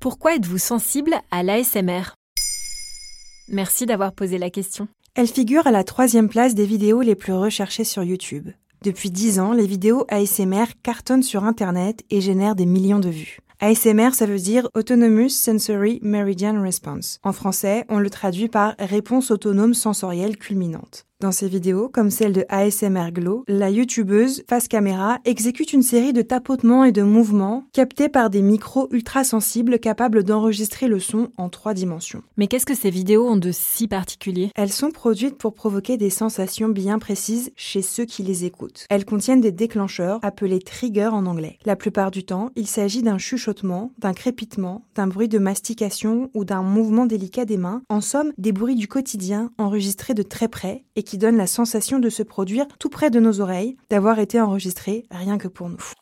Pourquoi êtes-vous sensible à l'ASMR Merci d'avoir posé la question. Elle figure à la troisième place des vidéos les plus recherchées sur YouTube. Depuis dix ans, les vidéos ASMR cartonnent sur Internet et génèrent des millions de vues. ASMR, ça veut dire Autonomous Sensory Meridian Response. En français, on le traduit par réponse autonome sensorielle culminante. Dans ces vidéos, comme celle de ASMR Glow, la youtubeuse face caméra exécute une série de tapotements et de mouvements captés par des micros ultra sensibles capables d'enregistrer le son en trois dimensions. Mais qu'est-ce que ces vidéos ont de si particulier? Elles sont produites pour provoquer des sensations bien précises chez ceux qui les écoutent. Elles contiennent des déclencheurs appelés triggers en anglais. La plupart du temps, il s'agit d'un chuchotement, d'un crépitement, d'un bruit de mastication ou d'un mouvement délicat des mains, en somme des bruits du quotidien enregistrés de très près et qui donne la sensation de se produire tout près de nos oreilles, d'avoir été enregistré rien que pour nous.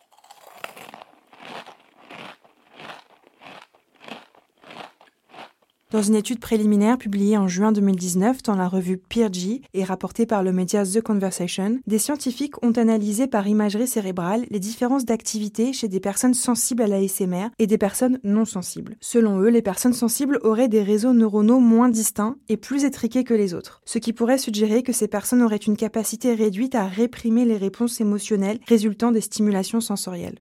Dans une étude préliminaire publiée en juin 2019 dans la revue PeerG et rapportée par le média The Conversation, des scientifiques ont analysé par imagerie cérébrale les différences d'activité chez des personnes sensibles à l'ASMR et des personnes non sensibles. Selon eux, les personnes sensibles auraient des réseaux neuronaux moins distincts et plus étriqués que les autres, ce qui pourrait suggérer que ces personnes auraient une capacité réduite à réprimer les réponses émotionnelles résultant des stimulations sensorielles.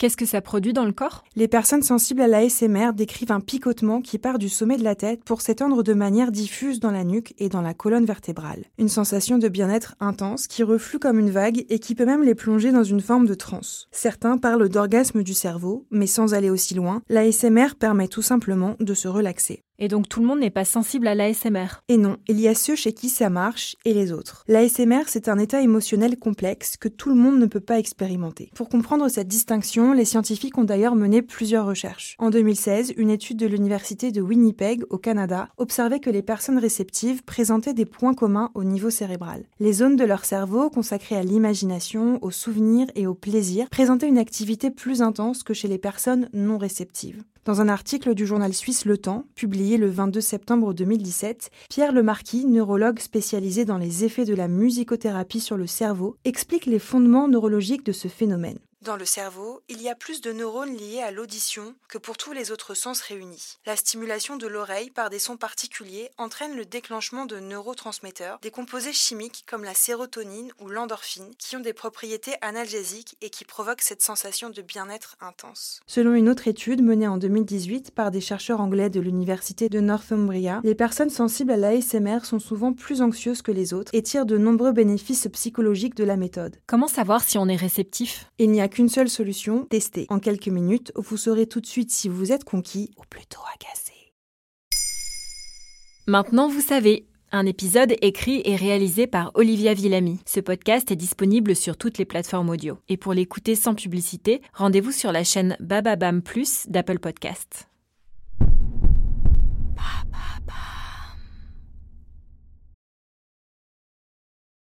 Qu'est-ce que ça produit dans le corps? Les personnes sensibles à l'ASMR décrivent un picotement qui part du sommet de la tête pour s'étendre de manière diffuse dans la nuque et dans la colonne vertébrale. Une sensation de bien-être intense qui reflue comme une vague et qui peut même les plonger dans une forme de transe. Certains parlent d'orgasme du cerveau, mais sans aller aussi loin, l'ASMR permet tout simplement de se relaxer. Et donc tout le monde n'est pas sensible à l'ASMR. Et non, il y a ceux chez qui ça marche et les autres. L'ASMR, c'est un état émotionnel complexe que tout le monde ne peut pas expérimenter. Pour comprendre cette distinction, les scientifiques ont d'ailleurs mené plusieurs recherches. En 2016, une étude de l'université de Winnipeg, au Canada, observait que les personnes réceptives présentaient des points communs au niveau cérébral. Les zones de leur cerveau consacrées à l'imagination, au souvenir et au plaisir présentaient une activité plus intense que chez les personnes non réceptives. Dans un article du journal suisse Le Temps, publié le 22 septembre 2017, Pierre Lemarquis, neurologue spécialisé dans les effets de la musicothérapie sur le cerveau, explique les fondements neurologiques de ce phénomène. Dans le cerveau, il y a plus de neurones liés à l'audition que pour tous les autres sens réunis. La stimulation de l'oreille par des sons particuliers entraîne le déclenchement de neurotransmetteurs, des composés chimiques comme la sérotonine ou l'endorphine, qui ont des propriétés analgésiques et qui provoquent cette sensation de bien-être intense. Selon une autre étude menée en 2018 par des chercheurs anglais de l'université de Northumbria, les personnes sensibles à l'ASMR sont souvent plus anxieuses que les autres et tirent de nombreux bénéfices psychologiques de la méthode. Comment savoir si on est réceptif? Il n'y a qu'une seule solution, tester. En quelques minutes, vous saurez tout de suite si vous êtes conquis ou plutôt agacé. Maintenant, vous savez. Un épisode écrit et réalisé par Olivia Villamy. Ce podcast est disponible sur toutes les plateformes audio. Et pour l'écouter sans publicité, rendez-vous sur la chaîne Bababam Plus d'Apple Podcasts.